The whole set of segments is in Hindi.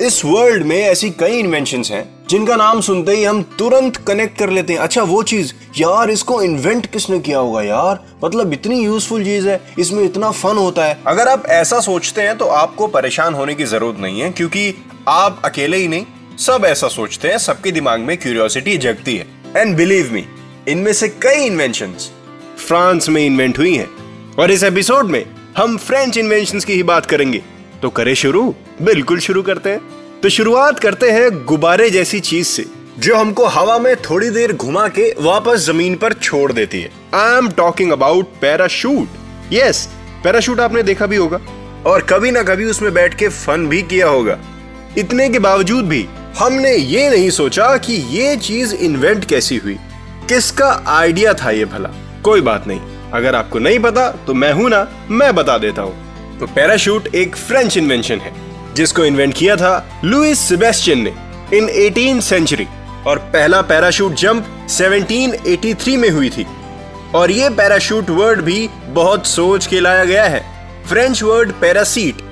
इस वर्ल्ड में ऐसी कई इन्वेंशन हैं, जिनका नाम सुनते ही हम तुरंत कनेक्ट कर लेते हैं। अच्छा वो चीज़, यार, इसको इन्वेंट किसने किया होगा यार? मतलब इतनी यूजफुल चीज़ है, इसमें इतना फन होता है। अगर आप ऐसा सोचते हैं तो आपको परेशान होने की ज़रूरत नहीं है, क्योंकि आप अकेले ही नहीं, सब ऐसा सोचते हैं, सबके दिमाग में क्यूरियोसिटी जगती है। एंड बिलीव मी इनमें से कई इन्वेंशन फ्रांस में इन्वेंट हुई है, और इस एपिसोड में हम फ्रेंच इन्वेंशन की ही बात करेंगे। तो करें शुरू। बिल्कुल शुरू करते हैं। तो शुरुआत करते हैं गुब्बारे जैसी चीज़ से जो हमको हवा में थोड़ी देर घुमा के वापस ज़मीन पर छोड़ देती है। I am talking about parachute yes parachute आपने देखा भी होगा। और कभी ना कभी उसमें बैठ के फन भी किया होगा। इतने के बावजूद भी हमने ये नहीं सोचा कि ये चीज़ इन्वेंट कैसी हुई। किसका आइडिया था ये भला? कोई बात नहीं। अगर आपको नहीं पता तो मैं हूँ ना मैं बता देता हूँ। तो पैराशूट एक फ्रेंच इन्वेंशन है, जिसको इन्वेंट किया था लुइस सेबेस्टियन ने इन 18 सेंचुरी और पहला पैराशूट जंप 1783 में हुई थी। और ये पैराशूट वर्ड भी बहुत सोच के लाया गया है। फ्रेंच वर्ड पैरासीट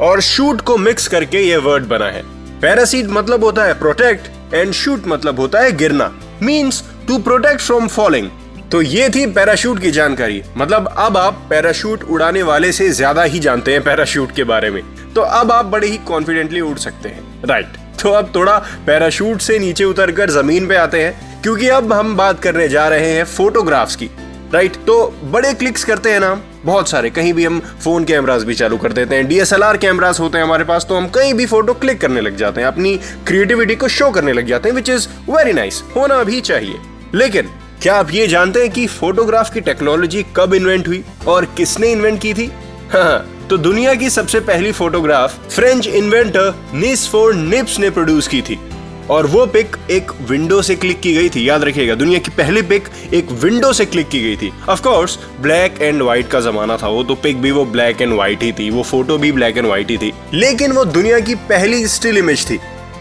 और शूट को मिक्स करके ये वर्ड बना है। पैरासीट मतलब होता है प्रोटेक्ट एंड शूट मतलब होता है गिरना। Means to protect from falling तो ये थी पैराशूट की जानकारी। मतलब अब आप पैराशूट उड़ाने वाले से ज़्यादा ही जानते हैं पैराशूट के बारे में। तो अब आप बड़े ही कॉन्फिडेंटली उड़ सकते हैं। राइट तो अब थोड़ा पैराशूट से नीचे उतर कर ज़मीन पे आते हैं, क्योंकि अब हम बात करने जा रहे हैं फोटोग्राफ्स की। राइट तो बड़े क्लिक्स करते हैं ना बहुत सारे। कहीं भी हम फ़ोन कैमरास भी चालू कर देते हैं डीएसएलआर कैमरास होते हैं हमारे पास तो हम कहीं भी फ़ोटो क्लिक करने लग जाते हैं, अपनी क्रिएटिविटी को शो करने लग जाते हैं विच इज़ वेरी नाइस होना भी चाहिए। लेकिन क्या आप ये जानते हैं कि फोटोग्राफ की टेक्नोलॉजी कब इन्वेंट हुई और किसने इन्वेंट की थी? हाँ तो दुनिया की सबसे पहली photograph French inventor Nicephore Niepce ने प्रोड्यूस की थी। और वो पिक एक विंडो से क्लिक की गई थी, याद रखिएगा, दुनिया की पहली पिक एक विंडो से क्लिक की गई थी। Of course black and white का जमाना था, वो तो पिक भी वो ब्लैक एंड व्हाइट ही थी, वो फ़ोटो भी ब्लैक एंड व्हाइट ही थी। लेकिन वो दुनिया की पहली स्टिल इमेज थी,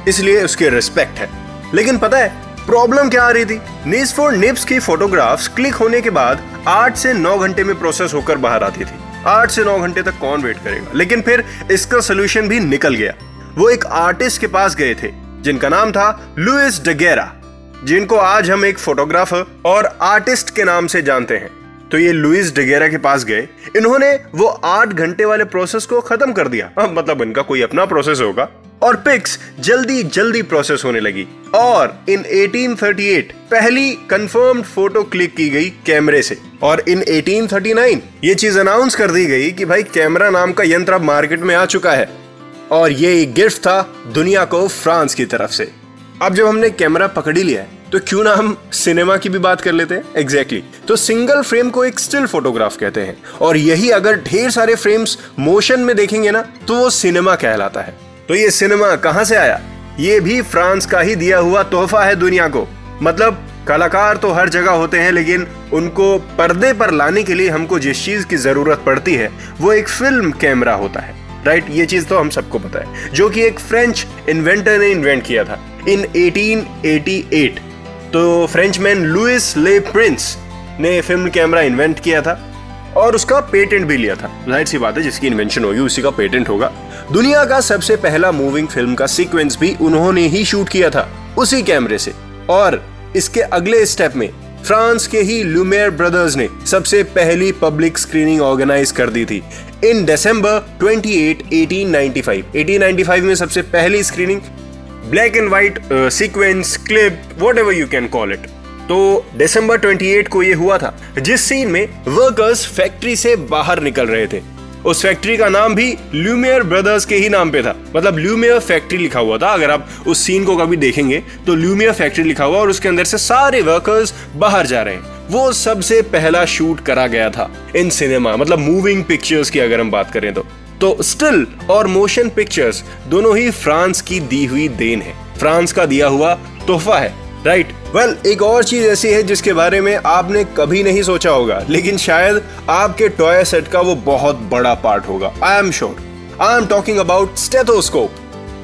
इसलिए उसके रिस्पेक्ट है। लेकिन पता है प्रॉब्लम क्या आ रही थी? नीज फॉर निप्स की फोटोग्राफ्स क्लिक होने के बाद आठ से नौ घंटे में प्रोसेस होकर बाहर आती थी। आठ से नौ घंटे तक कौन वेट करेगा? लेकिन फिर इसका सोल्यूशन भी निकल गया। वो एक आर्टिस्ट के पास गए थे, जिनका नाम था लुइस डगेरा जिनको आज हम एक फोटोग्राफर और आर्टिस्ट के नाम से जानते हैं। तो ये लुइस डगेरा के पास गए। इन्होंने वो आठ घंटे वाले प्रोसेस को खत्म कर दिया। मतलब इनका कोई अपना प्रोसेस होगा। और पिक्स जल्दी जल्दी प्रोसेस होने लगी। और इन 1838 पहली कंफर्म्ड फ़ोटो क्लिक की गई कैमरे से। और इन 1839 ये चीज़ अनाउंस कर दी गई कि भाई कैमरा नाम का यंत्र अब मार्केट में आ चुका है। और ये एक गिफ्ट था दुनिया को फ्रांस की तरफ़ से। अब जब हमने कैमरा पकड़ी लिया है तो क्यों ना हम सिनेमा की भी बात कर लेते हैं? Exactly exactly. तो सिंगल फ्रेम को एक स्टिल फोटोग्राफ कहते हैं। और यही अगर ढेर सारे फ्रेम्स मोशन में देखेंगे ना तो वो सिनेमा कहलाता है। तो ये सिनेमा कहाँ से आया? ये भी फ्रांस का ही दिया हुआ तोहफा है दुनिया को। मतलब कलाकार तो हर जगह होते हैं, लेकिन उनको पर्दे पर लाने के लिए हमको जिस चीज़ की ज़रूरत पड़ती है, वो एक फ़िल्म कैमरा होता है। राइट? ये चीज़ तो हम सबको पता है, जो कि एक फ्रेंच इन्वेंटर ने इन्वेंट किया था, इन 1888 तो फ्रेंचमैन लुइस ले प्रिंस ने फ़िल्म कैमरा इन्वेंट किया था। और उसका पेटेंट भी लिया था। ज़ाहिर सी बात है, जिसकी इन्वेंशन होगी, उसी का पेटेंट होगा। दुनिया का सबसे पहला मूविंग फ़िल्म का सीक्वेंस भी उन्होंने ही शूट किया था, उसी कैमरे से। और इसके अगले स्टेप में, फ्रांस के ही लुमेर ब्रदर्स ने सबसे पहली पब्लिक स्क्रीनिंग ऑर्गेनाइज कर दी थी इन दिसंबर 28 1895 1895 में सबसे पहली screening black and white sequence clip what you can call it तो दिसंबर 28 को ये हुआ था, जिस सीन में वर्कर्स फैक्ट्री से बाहर निकल रहे थे। उस फैक्ट्री का नाम भी ल्यूमियर ब्रदर्स के ही नाम पे था। मतलब ल्यूमियर फैक्ट्री लिखा हुआ था। अगर आप उस सीन को कभी देखेंगे तो ल्यूमियर फैक्ट्री लिखा हुआ और उसके अंदर से सारे वर्कर्स बाहर जा रहे हैं। वो सबसे पहला शूट करा गया था इन सिनेमा मतलब मूविंग पिक्चर्स की अगर हम बात करें तो। तो स्टिल और मोशन पिक्चर्स दोनों ही फ्रांस की दी हुई देन है। फ्रांस का दिया हुआ तोहफा है। Right right. वेल well, एक और चीज़ ऐसी है जिसके बारे में आपने कभी नहीं सोचा होगा लेकिन शायद आपके टॉय सेट का वो बहुत बड़ा पार्ट होगा। I am sure I am talking about stethoscope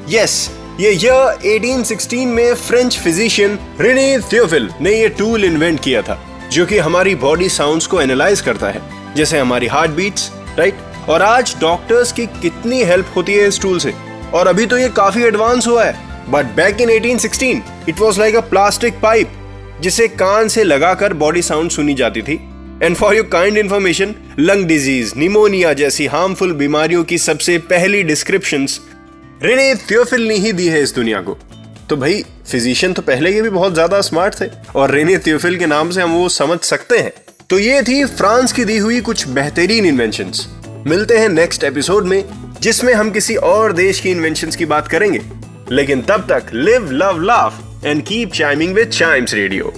yes ये ईयर 1816 में फ्रेंच फिजिशियन रिने थियोफिल ने ये टूल इन्वेंट किया था जो कि हमारी बॉडी साउंड्स को एनालाइज करता है जैसे हमारी हार्ट बीट्स राइट और आज डॉक्टर्स की कितनी हेल्प होती है इस टूल से? और अभी तो ये काफ़ी एडवांस हुआ है। But back in 1816 it was like a plastic pipe जिसे कान से लगाकर बॉडी साउंड सुनी जाती थी। And for your kind information lung disease pneumonia जैसी हार्मफुल बीमारियों की सबसे पहली डिस्क्रिप्शन रेने थियोफिल ने ही दी है इस दुनिया को। तो भाई फिजिशियन तो पहले के भी बहुत ज़्यादा स्मार्ट थे, और रेने थियोफिल के नाम से हम वो समझ सकते हैं। तो ये थी फ्रांस की दी हुई कुछ बेहतरीन इन्वेंशन मिलते हैं नेक्स्ट एपिसोड में, जिसमें हम किसी और देश की इन्वेंशन की बात करेंगे। लेकिन तब तक live love laugh and keep chiming with chimes radio.